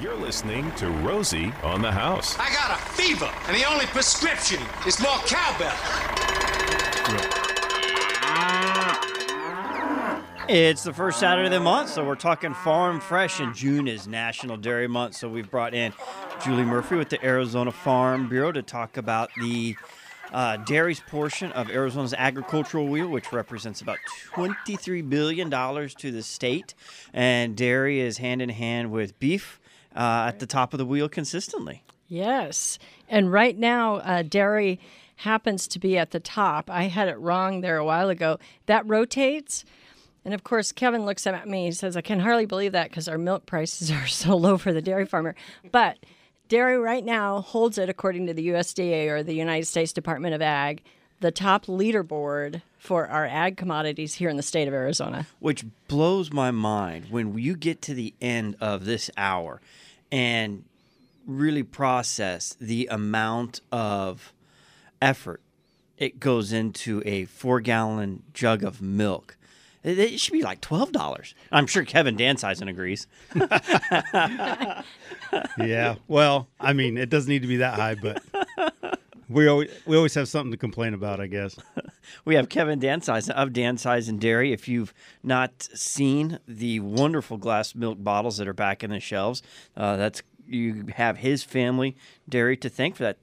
You're listening to Rosie on the House. I got a fever, and the only prescription is more cowbell. It's the first Saturday of the month, so we're talking farm fresh, and June is National Dairy Month. So we've brought in Julie Murphy with the Arizona Farm Bureau to talk about the uh, dairies portion of Arizona's agricultural wheel, which represents about $23 billion to the state. And dairy is hand in hand with beef uh, at the top of the wheel consistently. Yes. And right now, uh, dairy happens to be at the top. I had it wrong there a while ago. That rotates. And of course, Kevin looks at me. He says, I can hardly believe that because our milk prices are so low for the dairy farmer. But dairy right now holds it, according to the USDA or the United States Department of Ag, the top leaderboard for our ag commodities here in the state of Arizona. Which blows my mind when you get to the end of this hour and really process the amount of effort it goes into a four gallon jug of milk. It should be like twelve dollars. I'm sure Kevin Danzeisen agrees. yeah. Well, I mean, it doesn't need to be that high, but we always we always have something to complain about, I guess. We have Kevin Danzeisen of Danzeisen Dairy. If you've not seen the wonderful glass milk bottles that are back in the shelves, uh, that's you have his family dairy to thank for that.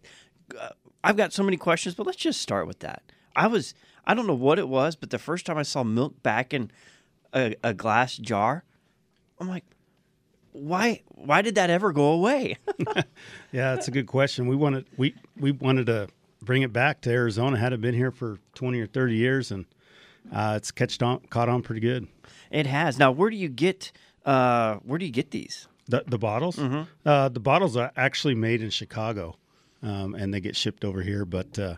Uh, I've got so many questions, but let's just start with that. I was I don't know what it was, but the first time I saw milk back in a, a glass jar, I'm like, why why did that ever go away? Yeah, that's a good question. We wanted we we wanted to bring it back to Arizona. Had it been here for twenty or thirty years, and uh, it's catched on caught on pretty good. it has. Now, where do you get uh, where do you get these? The the bottles, uh, the bottles are actually made in Chicago, um, and they get shipped over here. But uh,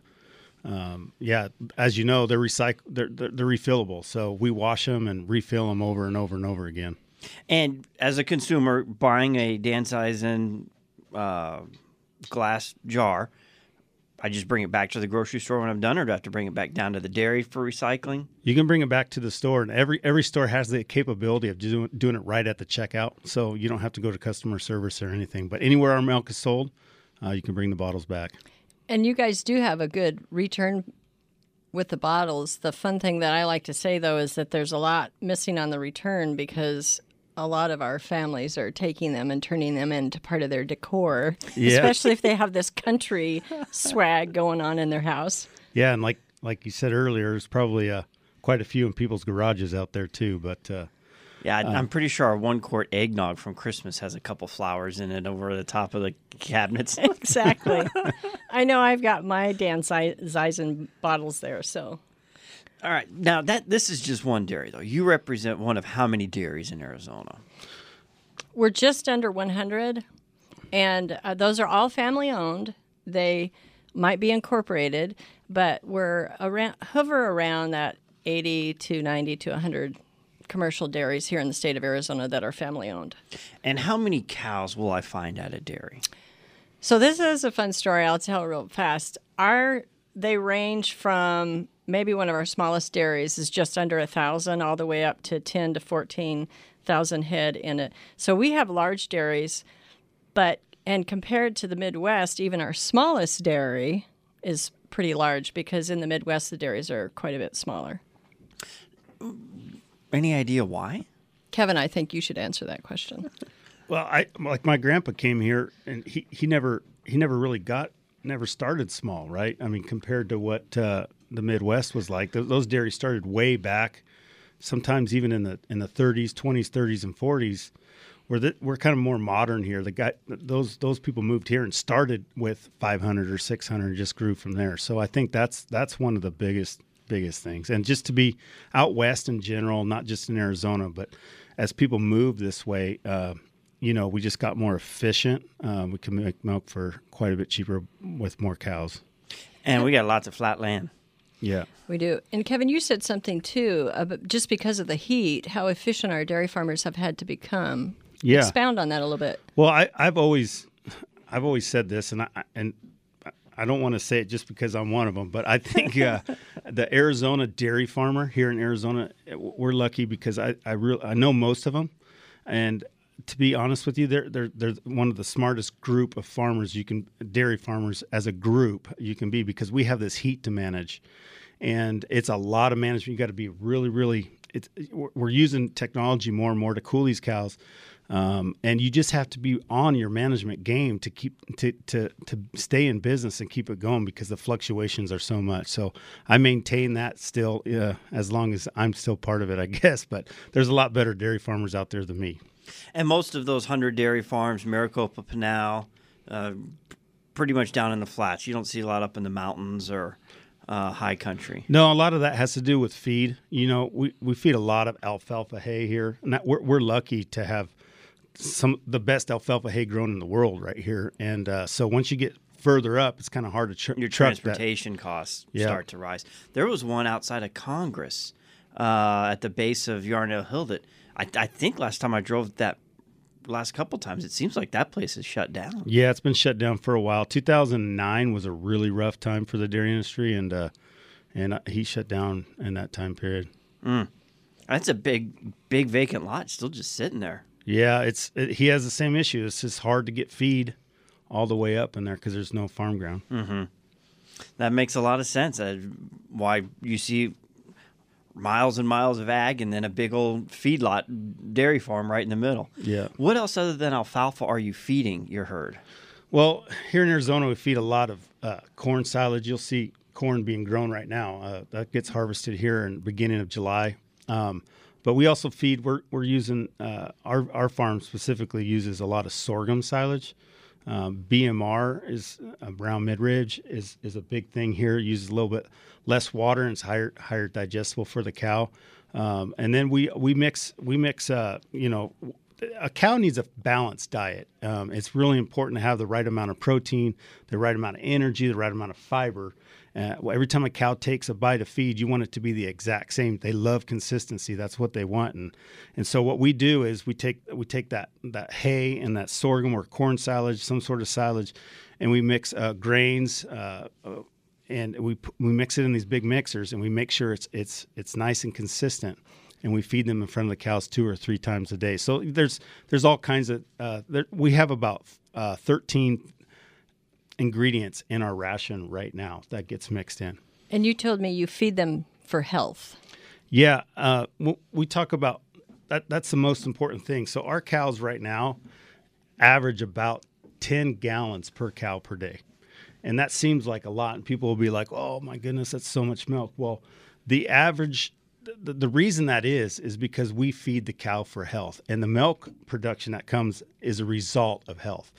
um, yeah, as you know, they're recyc they're, they're they're refillable. So we wash them and refill them over and over and over again. And as a consumer buying a Danzeisen uh, glass jar, I just bring it back to the grocery store when I'm done, or do I have to bring it back down to the dairy for recycling? You can bring it back to the store, and every every store has the capability of doing doing it right at the checkout, so you don't have to go to customer service or anything. But anywhere our milk is sold, uh, you can bring the bottles back. And you guys do have a good return with the bottles. The fun thing that I like to say, though, is that there's a lot missing on the return because a lot of our families are taking them and turning them into part of their decor, Yeah. especially if they have this country swag going on in their house. Yeah, and like like you said earlier, there's probably uh, quite a few in people's garages out there too. But uh, Yeah, I I'm pretty sure our one quart eggnog from Christmas has a couple flowers in it over the top of the cabinets. Exactly. I know I've got my Danzeisen bottles there, so All right, now that this is just one dairy though. You represent one of how many dairies in Arizona? We're just under 100, and uh, those are all family owned. They might be incorporated, but we're around hover around that 80 to 90 to 100 commercial dairies here in the state of Arizona that are family owned. And how many cows will I find at a dairy? So this is a fun story. I'll tell real fast. Our they range from maybe one of our smallest dairies is just under a thousand, all the way up to ten to fourteen thousand head in it. So we have large dairies, but and compared to the Midwest, even our smallest dairy is pretty large because in the Midwest the dairies are quite a bit smaller. Any idea why? Kevin, I think you should answer that question. well, I like my grandpa came here, and he he never he never really got never started small, right? I mean, compared to what uh, the Midwest was like, those dairies started way back, sometimes even in the in the 30s, 20s, 30s, and 40s. We're the, we're kind of more modern here. The guy those those people moved here and started with 500 or 600, and just grew from there. So I think that's that's one of the biggest biggest things. And just to be out west in general, not just in Arizona, but as people move this way, uh, you know, we just got more efficient. Um, we can make milk for quite a bit cheaper with more cows. And we got lots of flat land. Yeah. We do. And Kevin, you said something too, about just because of the heat, how efficient our dairy farmers have had to become. Yeah. Expound on that a little bit. Well, I, I've always, I've always said this, and I and I don't want to say it just because I'm one of them, but I think uh, the Arizona dairy farmer here in Arizona, we're lucky because I I real I know most of them, and to be honest with you, they're they're they're one of the smartest group of farmers you can dairy farmers as a group you can be because we have this heat to manage, and it's a lot of management. You got to be really really. It's we're we're using technology more and more to cool these cows. Um, and you just have to be on your management game to keep to, to to stay in business and keep it going because the fluctuations are so much. So I maintain that still uh, as long as I'm still part of it, I guess. But there's a lot better dairy farmers out there than me. And most of those 100 dairy farms, Maricopa, Pinal, uh, pretty much down in the flats. You don't see a lot up in the mountains or uh, high country. No, a lot of that has to do with feed. You know, we, we feed a lot of alfalfa hay here, and that, we're, we're lucky to have some the best alfalfa hay grown in the world right here. And uh, so once you get further up, it's kind of hard to tr- Your truck that. transportation costs Yeah. start to rise. There was one outside of Congress uh, at the base of Yarnell Hill that I, I think last time I drove that last couple times, it seems like that place is shut down. Yeah, it's been shut down for a while. 2009 was a really rough time for the dairy industry, and uh, and uh, he shut down in that time period. That's a big, big vacant lot still just sitting there. Yeah, it's it, he has the same issue. It's just hard to get feed all the way up in there because there's no farm ground. That makes a lot of sense. Uh, why you see miles and miles of ag and then a big old feedlot dairy farm right in the middle. Yeah. What else other than alfalfa are you feeding your herd? Well, here in Arizona, we feed a lot of uh, corn silage. You'll see corn being grown right now. Uh, that gets harvested here in the beginning of July. Um, but we also feed. We're we're using uh, our our farm specifically uses a lot of sorghum silage. Um, BMR is uh, brown midrib is is a big thing here. It uses a little bit less water and it's higher higher digestible for the cow. Um, and then we we mix we mix uh, you know a cow needs a balanced diet. Um, it's really important to have the right amount of protein, the right amount of energy, the right amount of fiber. Uh, every time a cow takes a bite of feed, you want it to be the exact same. They love consistency. That's what they want. And and so what we do is we take we take that that hay and that sorghum or corn silage, some sort of silage, and we mix uh, grains. Uh, uh, and we we mix it in these big mixers, and we make sure it's it's it's nice and consistent and we feed them in front of the cows two or three times a day. So there's there's all kinds of uh, there, we have about uh, 13 ingredients in our ration right now that gets mixed in. And you told me you feed them for health. Yeah, uh, we talk about that. That's the most important thing. So our cows right now average about 10 gallons per cow per day, and that seems like a lot. And people will be like, "Oh my goodness, that's so much milk." Well, the average. The, the reason that is is because we feed the cow for health, and the milk production that comes is a result of health.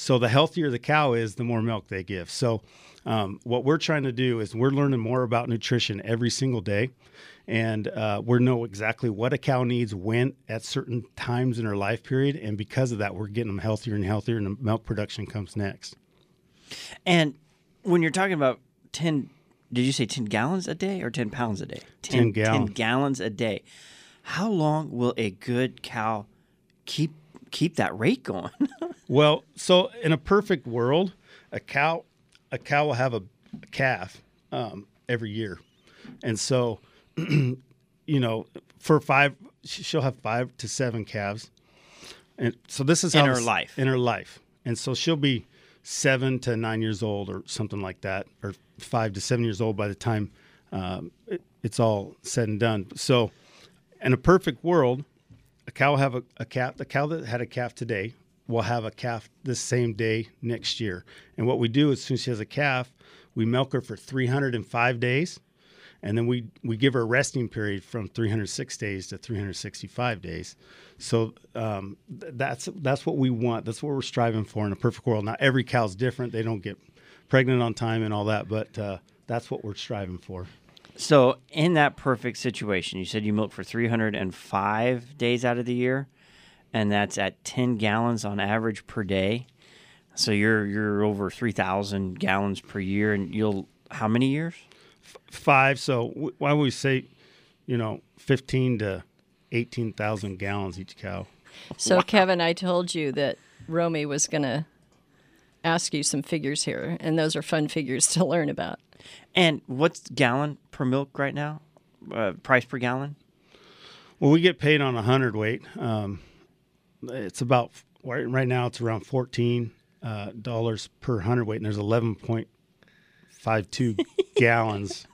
So the healthier the cow is, the more milk they give. So um, what we're trying to do is we're learning more about nutrition every single day, and uh, we know exactly what a cow needs when at certain times in her life period, and because of that, we're getting them healthier and healthier, and the milk production comes next. And when you're talking about 10, did you say 10 gallons a day or 10 pounds a day? 10 gallon. 10 gallons a day. How long will a good cow keep keep that rate going? Well, so in a perfect world, a cow a cow will have a, a calf um, every year, and so you know for five she'll have five to seven calves, and so this is In how her this- life. in her life, and so she'll be seven to nine years old or something like that, or five to seven years old by the time um, it, it's all said and done. So, in a perfect world, a cow have a, a calf. The cow that had a calf today will have a calf this same day next year. And what we do is, as soon as she has a calf, we milk her for 305 days, and then we we give her a resting period from 306 days to 365 days. So um, th- that's that's what we want. That's what we're striving for in a perfect world. Now every cow's different; they don't get pregnant on time and all that, but uh, that's what we're striving for. So, in that perfect situation, you said you milk for 305 days out of the year, and that's at 10 gallons on average per day. So you're you're over 3,000 gallons per year, and you'll how many years? Five. So w- why would we say, you know, 15 to 18,000 gallons each cow? So, Kevin, I told you that Romy was going to ask you some figures here, and those are fun figures to learn about. And what's gallon per milk right now? Uh, price per gallon? Well, we get paid on a hundred weight, um, it's about right right now. It's around fourteen uh, dollars per hundredweight, and there's eleven point five two gallons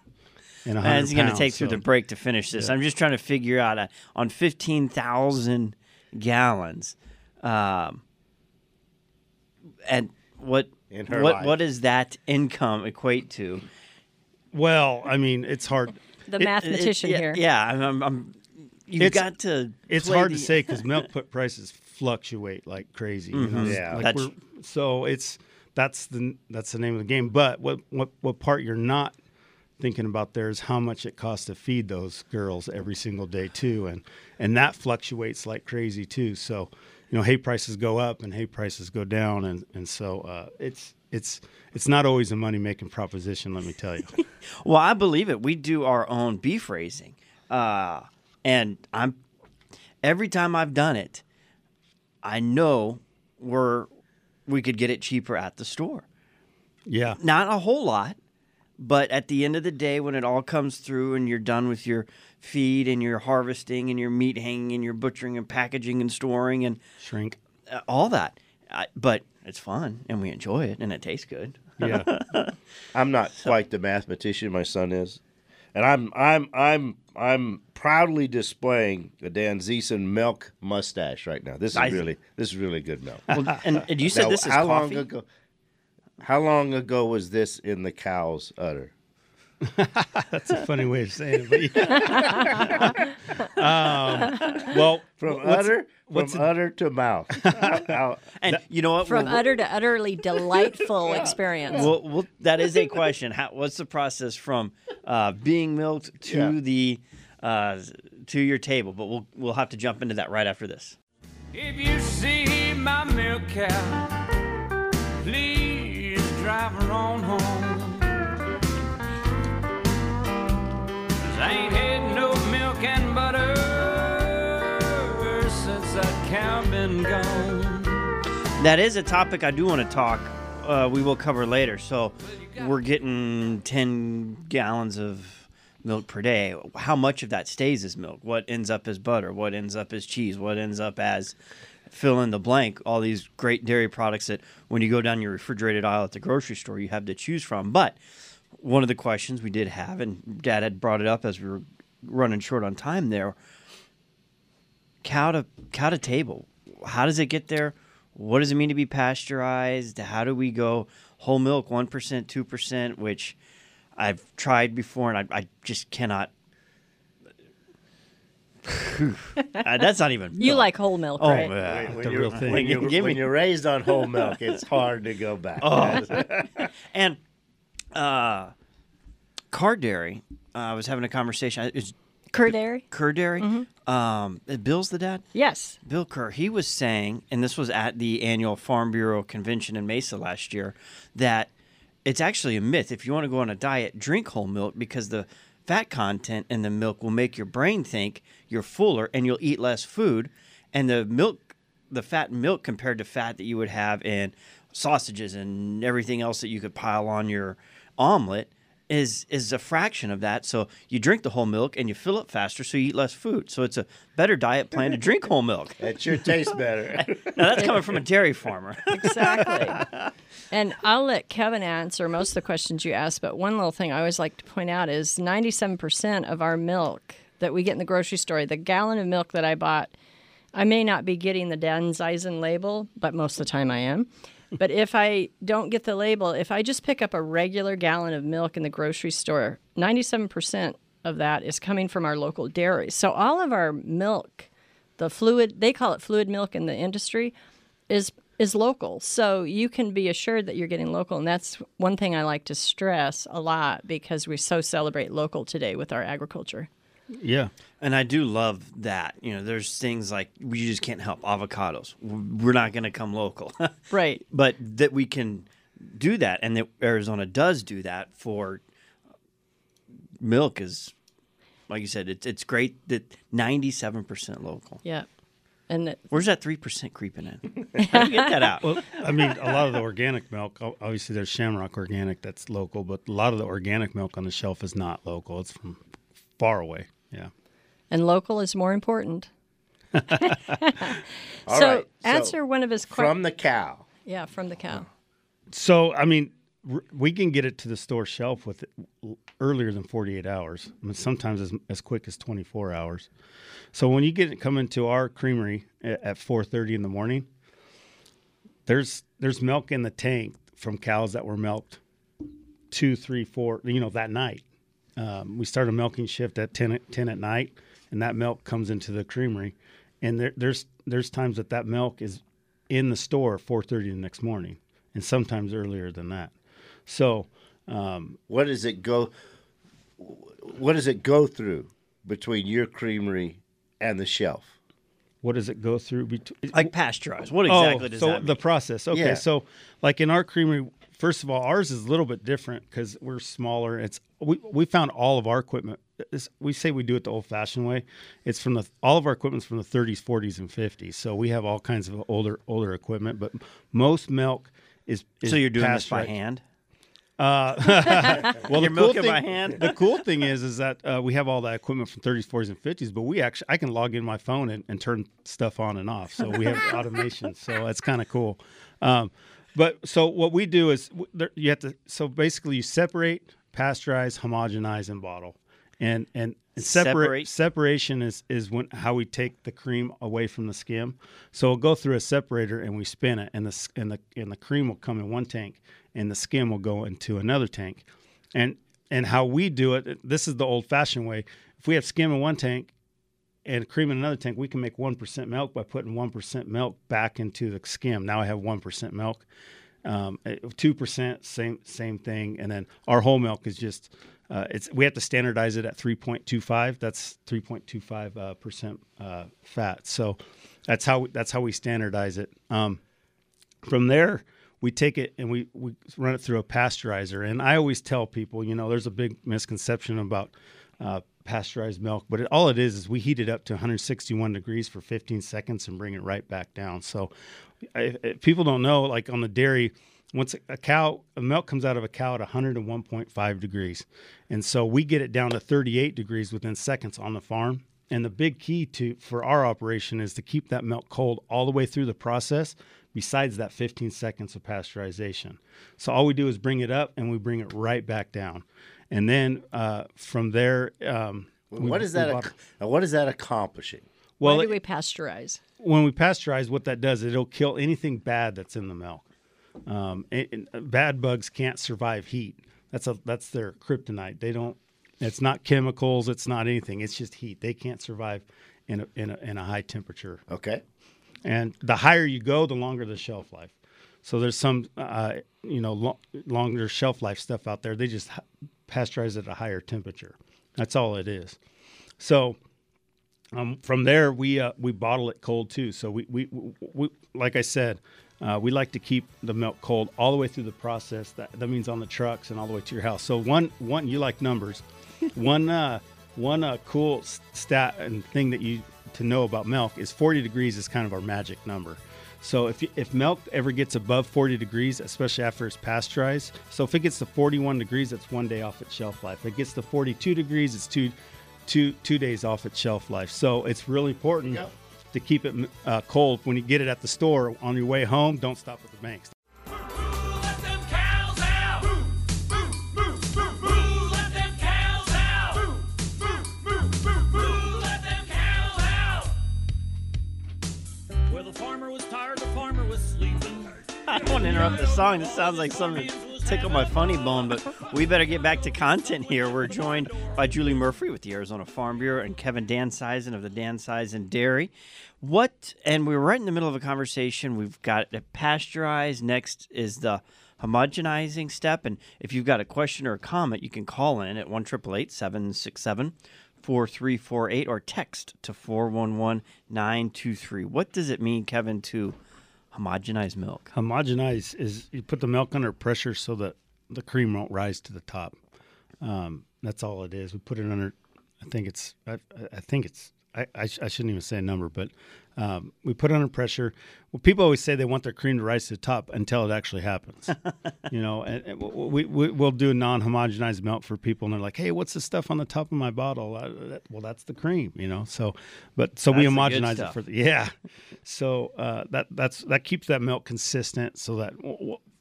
in a hundred. And it's going to pounds, take through the break to finish this. I'm just trying to figure out uh, on 15,000 gallons, um, and what In her what life. what does that income equate to? Well, I mean, it's hard. The It- it- mathematician yeah, here. Yeah, I'm. I'm, I'm you've It's- got to. It's hard the- to say because milk put prices fluctuate like crazy. You know? Mm-hmm. Yeah. Like That's- we're- so it's that's the that's the name of the game. But what what what part you're not thinking about there is how much it costs to feed those girls every single day too, and and that fluctuates like crazy too. So you know, hay prices go up and hay prices go down, and and so uh, it's it's it's not always a money making proposition. Let me tell you. Well, I believe it. We do our own beef raising, uh, and I'm every time I've done it, I know we're we could get it cheaper at the store. yeah. Not a whole lot, but at the end of the day, when it all comes through and you're done with your feed and your harvesting and your meat hanging and your butchering and packaging and storing and Shrink. uh, all that, I, but it's fun and we enjoy it and it tastes good. Yeah. I'm not quite the mathematician my son is, and I'm I'm I'm I'm proudly displaying a Danzeisen milk mustache right now. This is really this is really good milk. Well, and, and you said Now, this is how coffee. long ago? How long ago was this in the cow's udder? That's a funny way of saying it. But yeah. um, well, From what's- udder, what's from a- udder to mouth. How- And you know what? From We'll- utter to utterly delightful experience. Well, well, that is a question. How, what's the process from uh, being milked to Yeah. the uh, to your table? But we'll we'll have to jump into that right after this. If you see my milk cow, please drive her on home. I ain't had no milk and butter since that cow been gone. That is a topic I do want to talk. Uh, we will cover later. So we're getting ten gallons of milk per day. How much of that stays as milk? What ends up as butter? What ends up as cheese? What ends up as fill in the blank? All these great dairy products that when you go down your refrigerated aisle at the grocery store, you have to choose from. But one of the questions we did have, and Dad had brought it up as we were running short on time there. Cow to cow to table. How does it get there? What does it mean to be pasteurized? How do we go whole milk one percent, two percent, which I've tried before, and I, I just cannot. Uh, that's not even. you milk. like whole milk, Oh, right? yeah. when, the real thing. when, you're, when me- you're raised on whole milk, it's hard to go back. Oh. And uh, Car Dairy, uh, I was having a conversation. It's Cur dairy? Kerr Dairy. Um, Bill's the dad. Yes. Bill Kerr, he was saying, and this was at the annual Farm Bureau convention in Mesa last year, that it's actually a myth. If you want to go on a diet, drink whole milk because the fat content in the milk will make your brain think you're fuller and you'll eat less food. And the milk, the fat in milk compared to fat that you would have in sausages and everything else that you could pile on your omelet is is a fraction of that. So you drink the whole milk and you fill it faster, so you eat less food. So it's a better diet plan to drink whole milk. It sure tastes better. Now that's coming from a dairy farmer. Exactly. and I'll let Kevin answer most of the questions you asked, but one little thing I always like to point out is 97% of our milk that we get in the grocery store, the gallon of milk that I bought, I may not be getting the Danzeisen label, but most of the time I am. But if I don't get the label, if I just pick up a regular gallon of milk in the grocery store, 97% of that is coming from our local dairies. So all of our milk, the fluid, they call it fluid milk in the industry, is is local. So you can be assured that you're getting local. And that's one thing I like to stress a lot because we so celebrate local today with our agriculture. Yeah. And I do love that. You know, there's things like we just can't help avocados. We're not going to come local. Right. but that we can do that and that Arizona does do that for uh, milk is like you said it's it's great that 97% local. Yeah. And it, Where's that 3% creeping in? How do you get that out? Well, I mean, a lot of the organic milk, obviously, there's Shamrock Organic that's local, but a lot of the organic milk on the shelf is not local. It's from far away. Yeah. and local is more important. So right, answer one of his questions. from the cow. yeah, from the cow. So I mean, we can get it to the store shelf with earlier than 48 hours. I mean, sometimes as, as quick as 24 hours. So when you get it come into our creamery at, at 4:30 in the morning, there's there's milk in the tank from cows that were milked two, three, four, you know, that night. Um, we start a milking shift at 10, at 10 at night, and that milk comes into the creamery. And there, there's there's times that that milk is in the store 4:30 the next morning, and sometimes earlier than that. So um, What does it go? What does it go through between your creamery and the shelf? what does it go through? between Like pasteurized. What exactly oh, does so that mean? the process. Okay, Yeah. so like in our creamery, first of all, ours is a little bit different because we're smaller. It's we we found all of our equipment. It's, we say we do it the old-fashioned way. It's from the all of our equipment's from the 30s, 40s, and 50s. So we have all kinds of older older equipment, but most milk is. is so you're doing this by pasteurized. hand? Well, You're the cool milking thing, by hand? The cool thing is, is that uh, we have all that equipment from 30s, 40s, and 50s, but we actually I can log in my phone and, and turn stuff on and off. So we have automation. So that's kind of cool. Um, but so what we do is you have to. So basically, you separate, pasteurize, homogenize, and bottle. And and, and separate, Separate. separation is is when how we take the cream away from the skim. So we'll go through a separator and we spin it, and the and the and the cream will come in one tank, and the skim will go into another tank. And and how we do it, this is the old fashioned way. If we have skim in one tank and cream in another tank, we can make one percent milk by putting one percent milk back into the skim. Now I have one percent milk. Um, Two percent, same same thing, and then our whole milk is just uh, it's we have to standardize it at three point two five. That's three point two five uh, percent uh, fat. So that's how that's how we standardize it. Um, from there we take it and we, we run it through a pasteurizer and i always tell people you know there's a big misconception about uh, pasteurized milk but it, all it is is we heat it up to 161 degrees for 15 seconds and bring it right back down so if, if people don't know like on the dairy once a- a cow a milk comes out of a cow at 101.5 degrees and so we get it down to 38 degrees within seconds on the farm and the big key to for our operation is to keep that milk cold all the way through the process besides that 15 seconds of pasteurization. So all we do is bring it up and we bring it right back down. And then uh, from there, um, we- what is that? ac- now, what is that accomplishing? well, Why do we pasteurize? when we pasteurize, what that does, it'll kill anything bad that's in the milk. Um, and- and bad bugs can't survive heat. That's a that's their kryptonite. They don't. It's not chemicals. It's not anything. It's just heat. They can't survive in a, in a, in a high temperature. Okay. And the higher you go, the longer the shelf life. So there's some, uh, you know, lo- longer shelf life stuff out there. They just pasteurize at a higher temperature. That's all it is. So um, from there, we uh, we bottle it cold too. So we, we, we like I said, uh, we like to keep the milk cold all the way through the process. That that means on the trucks and all the way to your house. So one one you like numbers. one uh, one uh, cool stat and thing that you to know about milk is 40 degrees is kind of our magic number. So if if milk ever gets above 40 degrees, especially after it's pasteurized, so if it gets to 41 degrees, it's one day off its shelf life. If it gets to 42 degrees, it's two two two days off its shelf life. So it's really important to keep it uh, cold when you get it at the store on your way home. Don't stop at the banks. Song. This sounds like something tickle my funny bone, but we better get back to content here. We're joined by Julie Murphy with the Arizona Farm Bureau and Kevin Danzeisen of the Danzeisen Dairy. What, and we're right in the middle of a conversation. We've got it pasteurized. Next is the homogenizing step. And if you've got a question or a comment, you can call in at 1 767 4348 or text to 411 923. What does it mean, Kevin, to homogenize milk? Homogenize is you put the milk under pressure so that the cream won't rise to the top. Um, that's all it is. We put it under. I think it's. I, I think it's. I, I, sh- I shouldn't even say a number, but Um, we put it under pressure. Well, people always say they want their cream to rise to the top until it actually happens. you know, and, and we, we we'll do non-homogenized milk for people, and they're like, "Hey, what's the stuff on the top of my bottle?" Uh, that, well, that's the cream. You know, so but so we That's good homogenize it for the yeah. So uh, that that's that keeps that milk consistent. So that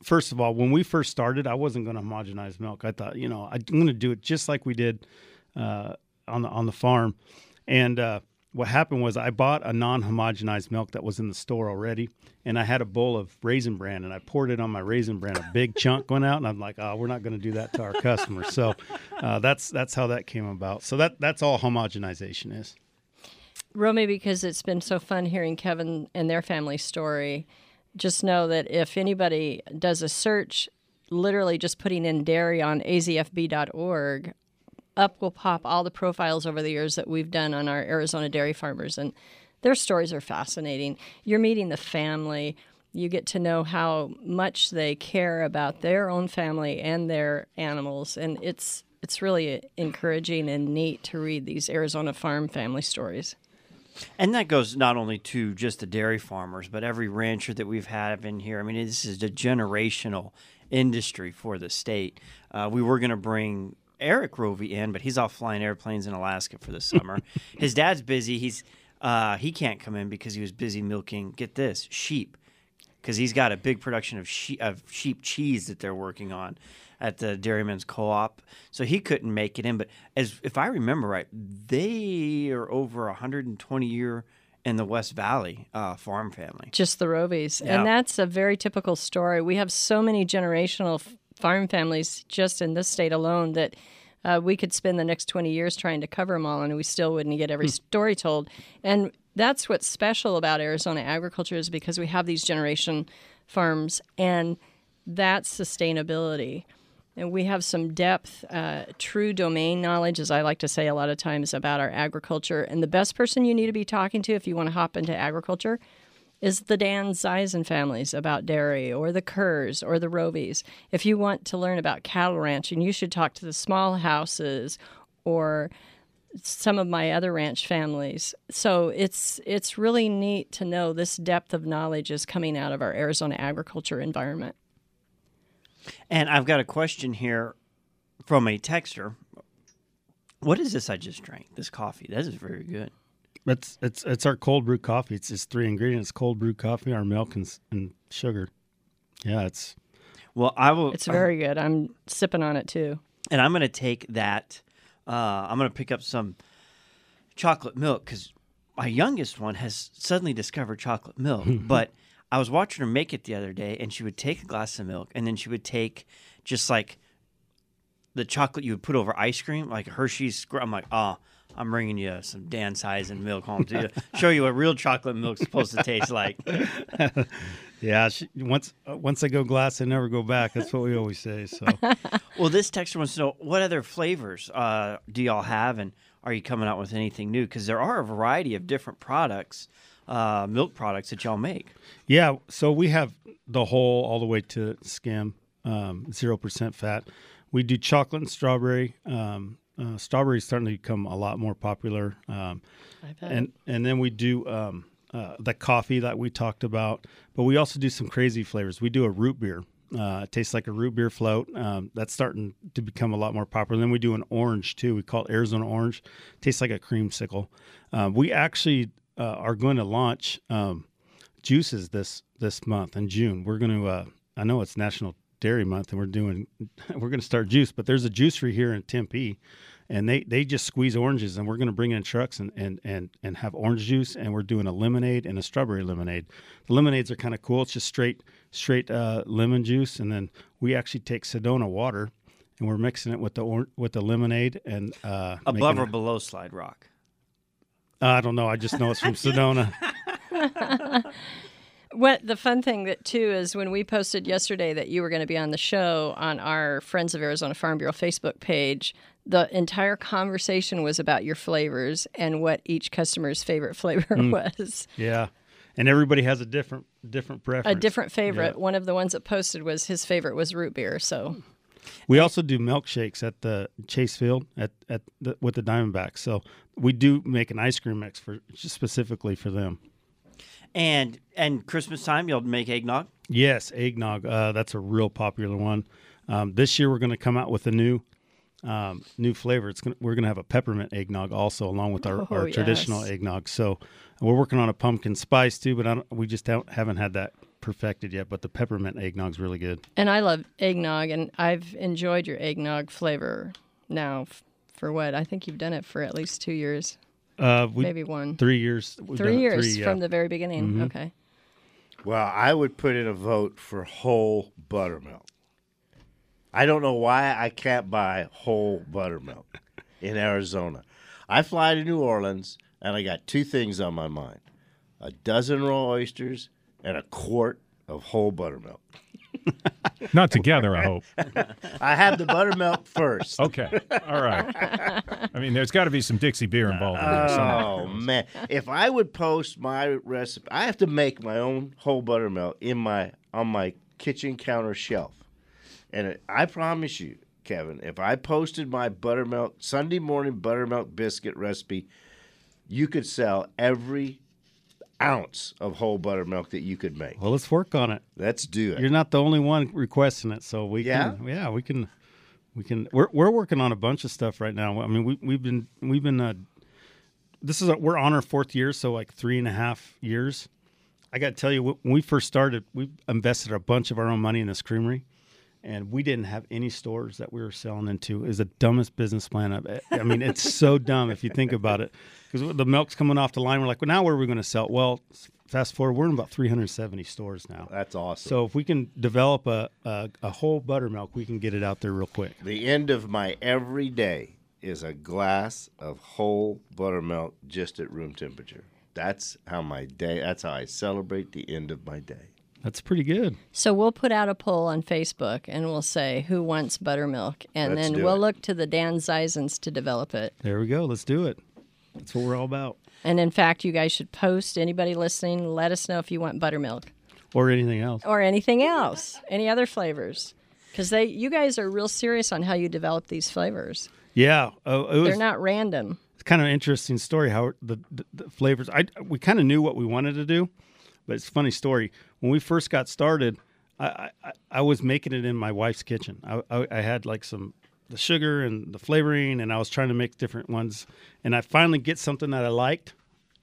first of all, when we first started, I wasn't going to homogenize milk. I thought, you know, I'm going to do it just like we did uh, on the on the farm. And uh, what happened was I bought a non-homogenized milk that was in the store already, and I had a bowl of raisin bran, and I poured it on my raisin bran. A big chunk went out, and I'm like, oh, we're not going to do that to our customers. So uh, that's that's how that came about. So that that's all homogenization is. Romy, because it's been so fun hearing Kevin and their family story, just know that if anybody does a search, literally just putting in dairy on azfb.org, up will pop all the profiles over the years that we've done on our Arizona dairy farmers. And their stories are fascinating. You're meeting the family. You get to know how much they care about their own family and their animals. And it's it's really encouraging and neat to read these Arizona farm family stories. And that goes not only to just the dairy farmers, but every rancher that we've had in here. I mean, this is a generational industry for the state. Uh, we were going to bring Eric Rovey in, but he's off flying airplanes in Alaska for the summer. His dad's busy. He's uh, he can't come in because he was busy milking. Get this sheep, because he's got a big production of sheep of sheep cheese that they're working on at the Dairyman's Co-op. So he couldn't make it in. But as if I remember right, they are over a 120 year in the West Valley uh, farm family. Just the Roveys. Yeah. And that's a very typical story. We have so many generational f- farm families just in this state alone that uh, we could spend the next 20 years trying to cover them all and we still wouldn't get every story told. And that's what's special about Arizona agriculture is because we have these generation farms and that's sustainability. And we have some depth, uh, true domain knowledge, as I like to say a lot of times, about our agriculture. And the best person you need to be talking to if you want to hop into agriculture is the Danzeisen families about dairy, or the Kerrs, or the Roveys. If you want to learn about cattle ranching, you should talk to the Smallhouses or some of my other ranch families. So it's it's really neat to know this depth of knowledge is coming out of our Arizona agriculture environment. And I've got a question here from a texter. What is this I just drank? This coffee. That is very good. It's it's it's our cold brew coffee. It's just three ingredients: cold brew coffee, our milk, and, and sugar. Yeah, it's Well, I will. It's very good. I'm sipping on it too. and I'm going to take that. Uh, I'm going to pick up some chocolate milk because my youngest one has suddenly discovered chocolate milk. but I was watching her make it the other day, and she would take a glass of milk, and then she would take just like the chocolate you would put over ice cream, like Hershey's. I'm like, oh, I'm bringing you some Danzeisen milk home to show you what real chocolate milk's supposed to taste like. yeah. She, once uh, once I go glass, I never go back. That's what we always say. So Well, this texture wants to know what other flavors uh, do y'all have, and are you coming out with anything new? Because there are a variety of different products, uh, milk products that y'all make. yeah, so we have the whole all the way to skim, um, zero percent fat. We do chocolate and strawberry. Um, uh, starting to become a lot more popular. Um, and and then we do um, uh, the coffee that we talked about, but we also do some crazy flavors. We do a root beer. Uh, it tastes like a root beer float. Um, that's starting to become a lot more popular. then we do an orange too. We call it Arizona orange. tastes like a creamsicle. Uh, we actually uh, are going to launch um, juices this this month in June. We're going to. Uh, I know it's National Dairy Month, and we're doing. We're going to start juice, but there's a juicery here in Tempe, and they they just squeeze oranges, and we're going to bring in trucks and and and and have orange juice, and we're doing a lemonade and a strawberry lemonade. The lemonades are kind of cool. It's just straight straight uh, lemon juice, and then we actually take Sedona water. And we're mixing it with the or- with the lemonade and uh, Above or it- below Slide Rock? I don't know. I just know it's from Sedona. What the fun thing that too is when we posted yesterday that you were going to be on the show on our Friends of Arizona Farm Bureau Facebook page, the entire conversation was about your flavors and what each customer's favorite flavor mm. was. Yeah, and everybody has a different different preference. A different favorite. Yeah. One of the ones that posted was his favorite was root beer. So We also do milkshakes at the Chase Field at at the, with the Diamondbacks. So we do make an ice cream mix for specifically for them. And and Christmas time, you'll make eggnog. Yes, eggnog. Uh, that's a real popular one. Um, this year we're going to come out with a new um, new flavor. It's gonna, we're going to have a peppermint eggnog also, along with our, Oh, our traditional eggnog. So we're working on a pumpkin spice too, but I don't, we just don't, haven't had that perfected yet. But the peppermint eggnog's really good. And I love eggnog, and I've enjoyed your eggnog flavor now f- for what? I think you've done it for at least two years, Uh, we, maybe one. three years. we've done Three it, years yeah. from the very beginning. Mhm. Okay. Well, I would put in a vote for whole buttermilk. I don't know why I can't buy whole buttermilk in Arizona. I fly to New Orleans and I got two things on my mind a dozen raw oysters and a quart of whole buttermilk. Not together, I hope. I have the buttermilk first. Okay. All right. I mean, there's got to be some Dixie beer involved in this. Oh man! If I would post my recipe, I have to make my own whole buttermilk in my on my kitchen counter shelf, and it, I promise you, Kevin, if I posted my buttermilk Sunday morning buttermilk biscuit recipe, you could sell every ounce of whole buttermilk that you could make. Well, let's work on it. Let's do it. You're not the only one requesting it, so we Yeah? can. Yeah, we can. We can. We're we're working on a bunch of stuff right now. I mean, we we've been we've been. Uh, this is a, we're on our fourth year, so like three and a half years. I got to tell you, when we first started, we invested a bunch of our own money in this creamery, and we didn't have any stores that we were selling into. It was the dumbest business plan I've. I mean, it's so dumb if you think about it, because the milk's coming off the line. We're like, well, now where are we going to sell? Well, fast forward, we're in about 370 stores now. That's awesome. So if we can develop a, a, a whole buttermilk, we can get it out there real quick. The end of my every day is a glass of whole buttermilk just at room temperature. That's how my day, that's how I celebrate the end of my day. That's pretty good. So we'll put out a poll on Facebook and we'll say who wants buttermilk, and Let's then we'll it. look to the Danzeisens to develop it. There we go. Let's do it. That's what we're all about. And in fact, you guys should post. Anybody listening, let us know if you want buttermilk Or anything else. or anything else, any other flavors, because they, you guys are real serious on how you develop these flavors. Yeah. Uh, was They're not random. it's kind of an interesting story how the, the, the flavors. I we kind of knew what we wanted to do, but it's a funny story. When we first got started, I I, I was making it in my wife's kitchen. I, I I had like some the sugar and the flavoring, and I was trying to make different ones. And I finally get something that I liked,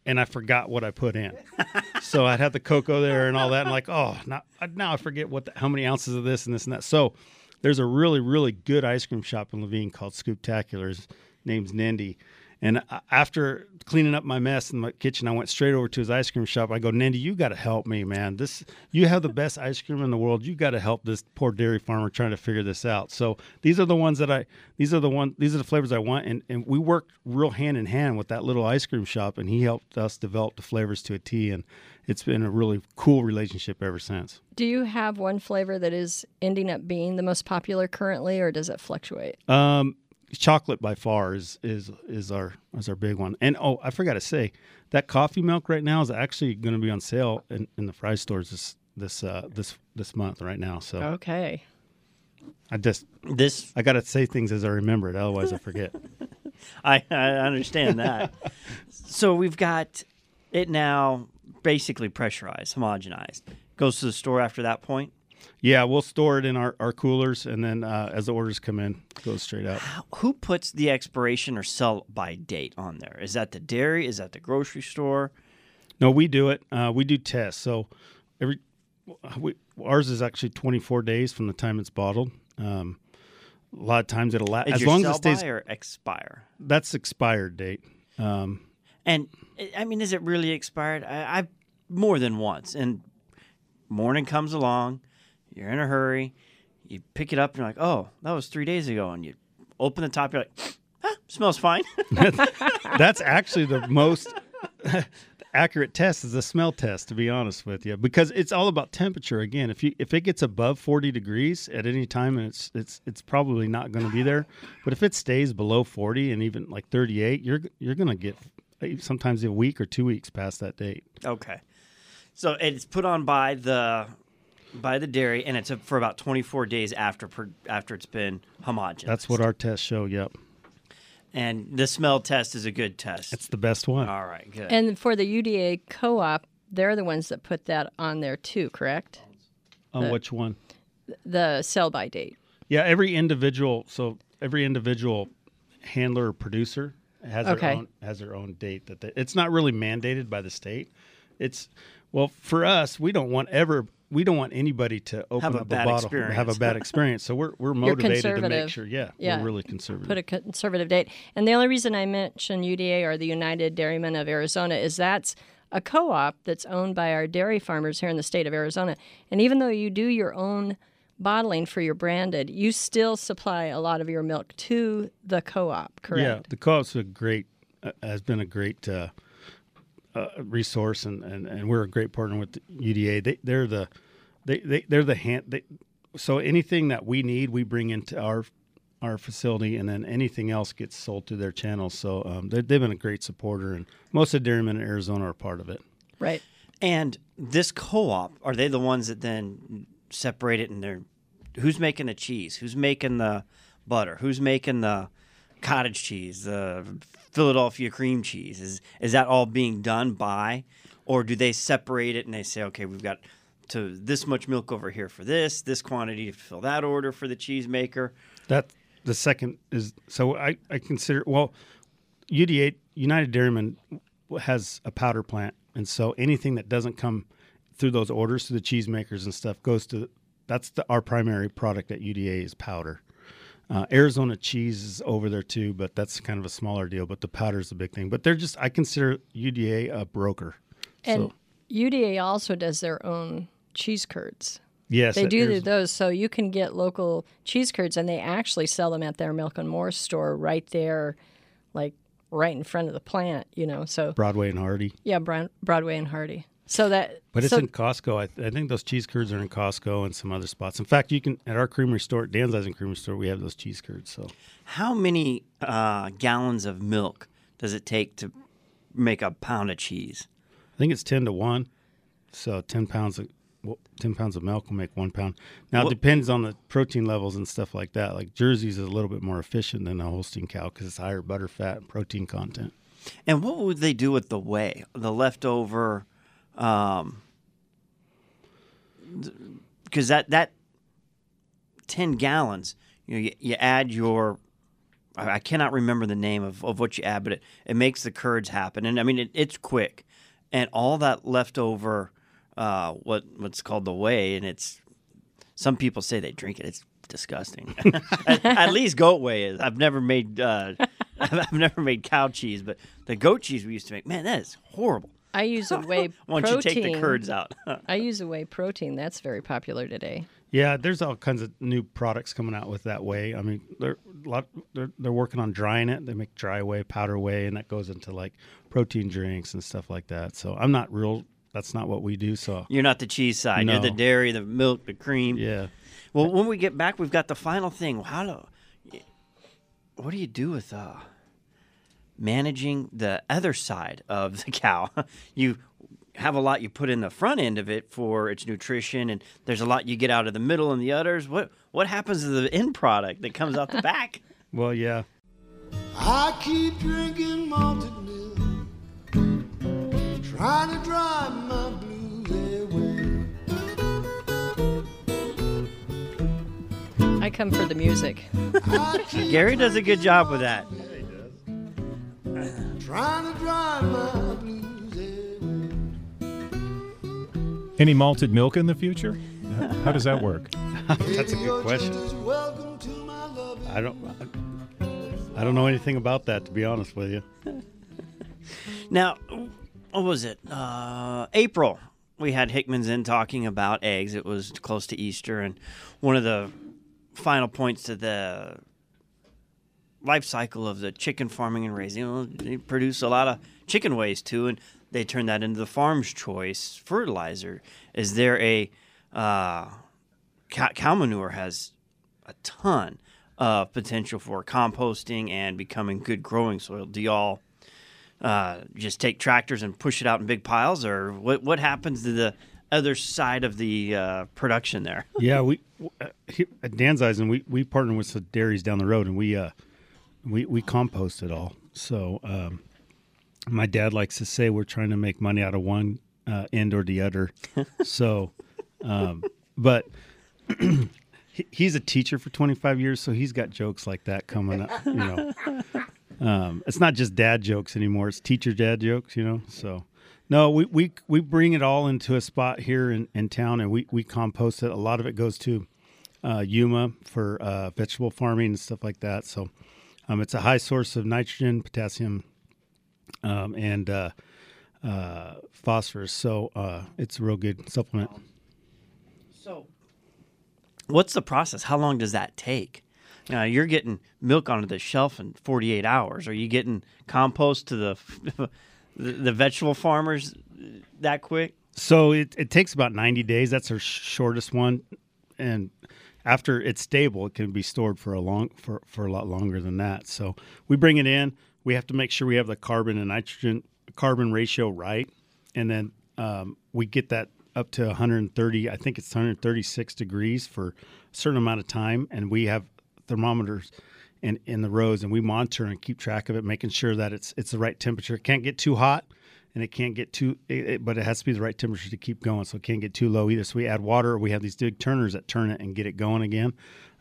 and I forgot what I put in. so I'd have the cocoa there and all that, and like, oh, now now I forget what the, how many ounces of this and this and that. So there's a really really good ice cream shop in Laveen called Scooptacular. His name's Nendy. And after cleaning up my mess in my kitchen, I went straight over to his ice cream shop. I go, Nandy, you got to help me, man. This you have the best ice cream in the world. You got to help this poor dairy farmer trying to figure this out. So these are the ones that I these are the one these are the flavors I want. And and we worked real hand in hand with that little ice cream shop, and he helped us develop the flavors to a T. And it's been a really cool relationship ever since. Do you have one flavor that is ending up being the most popular currently, or does it fluctuate? Um, chocolate by far is is is our is our big one. And oh, I forgot to say that coffee milk right now is actually going to be on sale in, in the fry stores this this uh, this this month right now. So Okay. I just This I got to say things as I remember it, otherwise I forget. I, I understand that. so we've got it now basically pressurized, homogenized. Goes to the store after that point. Yeah, we'll store it in our, our coolers, and then uh, as the orders come in, it goes straight out. Who puts the expiration or sell by date on there? Is that the dairy? Is that the grocery store? No, we do it. Uh, we do tests. So every we, ours is actually 24 days from the time it's bottled. Um, a lot of times it'll last as long as it stays. by or expire? That's expired date. Um, And I mean, is it really expired? I, I've more than once. And morning comes along, you're in a hurry, you pick it up, and you're like, oh, that was three days ago, and you open the top, you're like, ah, smells fine. that's actually the most accurate test is the smell test to be honest with you because it's all about temperature. Again if you if it gets above 40 degrees at any time and it's it's it's probably not going to be there. But if it stays below 40 and even like 38 you're you're going to get sometimes a week or two weeks past that date. Okay, so it's put on by the by the dairy, and it's for about 24 days after per, after it's been homogenized. that's what our tests show yep And the smell test is a good test. it's the best one All right, good. And for the UDA co-op, they're the ones that put that on there too, correct? On The- which one? The sell by date. Yeah, every individual. So every individual handler or producer has Okay. their own has their own date. That they, it's not really mandated by the state. It's well for us. We don't want ever. We don't want anybody to open Have a up bad a bottle and have a bad experience. So we're we're motivated to make sure. Yeah, Yeah. we're really conservative. Put a conservative date. And the only reason I mention UDA or the United Dairymen of Arizona is that's a co op that's owned by our dairy farmers here in the state of Arizona. And even though you do your own bottling for your branded, you still supply a lot of your milk to the co op, correct? Yeah, the co-op's a great uh, has been a great uh, resource, and, and, and we're a great partner with the UDA. They they're the they, they they're the hand. They, so anything that we need, we bring into our our facility, and then anything else gets sold to their channels. So um, they, they've been a great supporter, and most of dairymen in Arizona are part of it. Right. And this co-op, are they the ones that then separate it and they're who's making the cheese? Who's making the butter? Who's making the cottage cheese, the Philadelphia cream cheese? Is is that all being done by or do they separate it and they say, okay, we've got to this much milk over here for this, this quantity to fill that order for the cheesemaker? That the second is so I, I consider well UDA United Dairymen has a powder plant and so anything that doesn't come through those orders to the cheesemakers and stuff goes to that's the, our primary product at UDA is powder. Uh, Arizona cheese is over there too, but that's kind of a smaller deal. But the powder is a big thing. But they're just I consider UDA a broker. And so UDA also does their own cheese curds. yes, They do Arizona- those, so you can get local cheese curds, and they actually sell them at their Milk and More store right there, like right in front of the plant. You know, so Broadway and Hardy. yeah, Broadway and Hardy. So that, But it's so, in Costco. I, I think those cheese curds are in Costco and some other spots. In fact, you can at our creamery store, Danzeisen Creamery Store, we have those cheese curds. So How many uh, gallons of milk does it take to make a pound of cheese? I think it's ten to one. So ten pounds of well, ten pounds of milk will make one pound. Now What- it depends on the protein levels and stuff like that. Like Jersey's is a little bit more efficient than a Holstein cow because it's higher butter, fat, and protein content. And what would they do with the whey, the leftover? Um, because that that ten gallons, you know, you, you add your. I cannot remember the name of, of what you add, but it, it makes the curds happen, and I mean it, it's quick, and all that leftover, uh, what what's called the whey, and it's some people say they drink it. It's disgusting. at, at least goat whey is. I've never made uh, I've never made cow cheese, but the goat cheese we used to make, man, that is horrible. I use a whey Once protein. you take the curds out. I use a whey protein. That's very popular today. Yeah, there's all kinds of new products coming out with that whey. I mean, they're a lot. They're, they're working on drying it. They make dry whey, powder whey, and that goes into like protein drinks and stuff like that. So I'm not real. That's not what we do. So You're not the cheese side. You're the dairy, the milk, the cream. yeah, Well, when we get back, we've got the final thing. How do? What do you do with uh, managing the other side of the cow? you have a lot you put in the front end of it for its nutrition, and there's a lot you get out of the middle and the others. What what happens to the end product that comes out the back? well, yeah. I keep drinking malted milk, trying to drive my blues away. I come for the music. Gary does a good job with that. Any malted milk in the future? How does that work? That's a good question. welcome to my I don't. I don't know anything about that to be honest with you. Now, what was it? Uh, April. We had Hickman's in talking about eggs. It was close to Easter, and one of the final points to the life cycle of the chicken farming and raising. Well, they produce a lot of chicken waste too, and they turn that into the farm's choice fertilizer. Is there a uh, cow, manure has a ton of potential for composting and becoming good growing soil? Do y'all uh, just take tractors and push it out in big piles, or what? What happens to the other side of the uh, production there? yeah, we uh, at Danzeisen, we we partner with some dairies down the road, and we uh we we compost it all. So um, my dad likes to say we're trying to make money out of one uh, end or the other. so, um, but he, he's a teacher for 25 years, so he's got jokes like that coming up. You know, um, it's not just dad jokes anymore; it's teacher dad jokes. You know, so. No, we, we we bring it all into a spot here in, in town, and we, we compost it. A lot of it goes to uh, Yuma for uh, vegetable farming and stuff like that. So um, it's a high source of nitrogen, potassium, um, and uh, uh, phosphorus. So uh, it's a real good supplement. So, what's the process? How long does that take? Now you're getting milk onto the shelf in 48 hours. Are you getting compost to the the, vegetable farmers that quick? So it, it takes about 90 days. That's our shortest one, and after it's stable, it can be stored for a long for, for a lot longer than that. So we bring it in. We have to make sure we have the carbon and nitrogen carbon ratio right, and then um, we get that up to 130. I think it's 136 degrees for a certain amount of time, and we have thermometers in in the rows, and we monitor and keep track of it, making sure that it's it's the right temperature. It can't get too hot, and it can't get too, it, it- but it has to be the right temperature to keep going. So it can't get too low either. So we add water. We have these big turners that turn it and get it going again.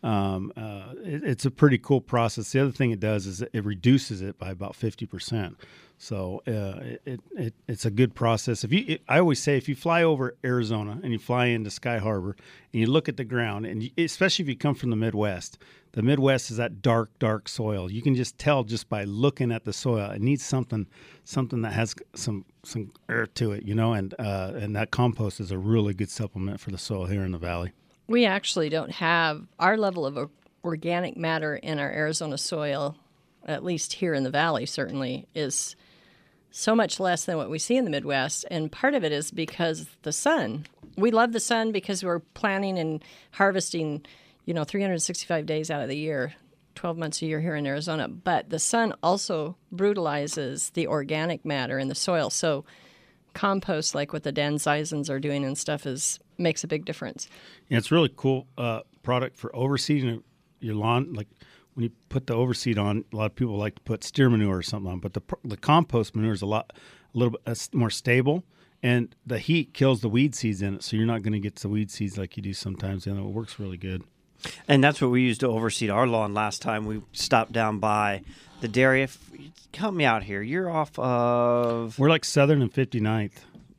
Um, uh, it, it's a pretty cool process. The other thing it does is it reduces it by about fifty percent. So uh, it, it, it it's a good process. If you, it, I always say, if you fly over Arizona and you fly into Sky Harbor and you look at the ground, and you, especially if you come from the Midwest, the Midwest is that dark, dark soil. You can just tell just by looking at the soil. It needs something, something that has some some earth to it, you know. And uh, and that compost is a really good supplement for the soil here in the valley. We actually don't have our level of organic matter in our Arizona soil, at least here in the valley, certainly, is so much less than what we see in the Midwest. And part of it is because the sun. We love the sun because we're planting and harvesting, you know, 365 days out of the year, 12 months a year here in Arizona. But the sun also brutalizes the organic matter in the soil. So compost, like what the Danzeisens are doing and stuff, is makes a big difference. Yeah, it's a really cool uh, product for overseeding your lawn. Like when you put the overseed on, a lot of people like to put steer manure or something on, but the the compost manure is a lot, a little bit uh, more stable, and the heat kills the weed seeds in it, so you're not going to get the weed seeds like you do sometimes. And it works really good. And that's what we used to overseed our lawn last time we stopped down by the dairy. If, help me out here. You're off of, We're like Southern and 59th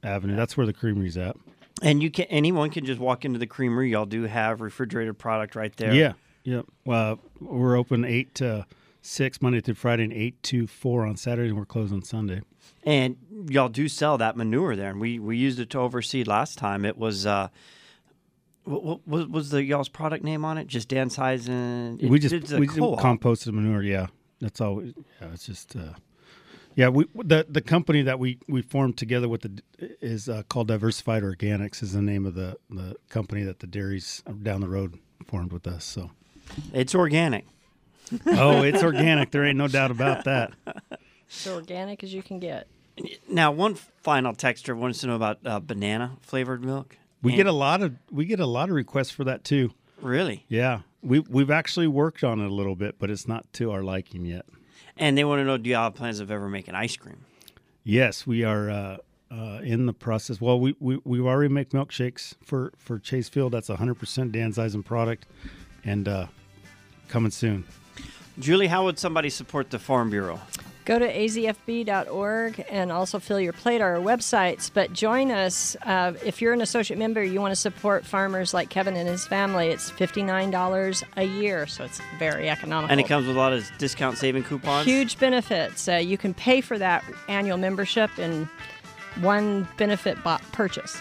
Avenue. That's where the creamery's at. And you can anyone can just walk into the creamery. Y'all do have refrigerated product right there. Yeah, yeah. Well, we're open eight to six Monday through Friday, and eight to four on Saturday, and we're closed on Sunday. and y'all do sell that manure there, and we we used it to overseed last time. It was. uh what, what was the y'all's product name on it? Just Danzeisen we just we just composted manure. Yeah, that's all. we- Yeah, it's just. Uh, yeah, we the the company that we we formed together with the is uh, called Diversified Organics is the name of the the company that the dairies down the road formed with us. So. It's organic. oh, it's organic. There ain't no doubt about that. So organic as you can get. Now, one final texture wants to know about uh, banana flavored milk. We And- get a lot of we get a lot of requests for that too. really, Yeah, we we've actually worked on it a little bit, but it's not to our liking yet. And they want to know: Do y'all have plans of ever making ice cream? Yes, we are uh, uh, in the process. Well, we, we we already make milkshakes for for Chase Field. That's a hundred percent Danzeisen product, and uh, coming soon. Julie, how would somebody support the Farm Bureau? Go to azfb.org and also fill your plate at our websites. But join us uh, if you're an associate member. You want to support farmers like Kevin and his family. It's fifty nine dollars a year, so it's very economical. And it comes with a lot of discount saving coupons. huge benefits. Uh, you can pay for that annual membership in one benefit bo- purchase.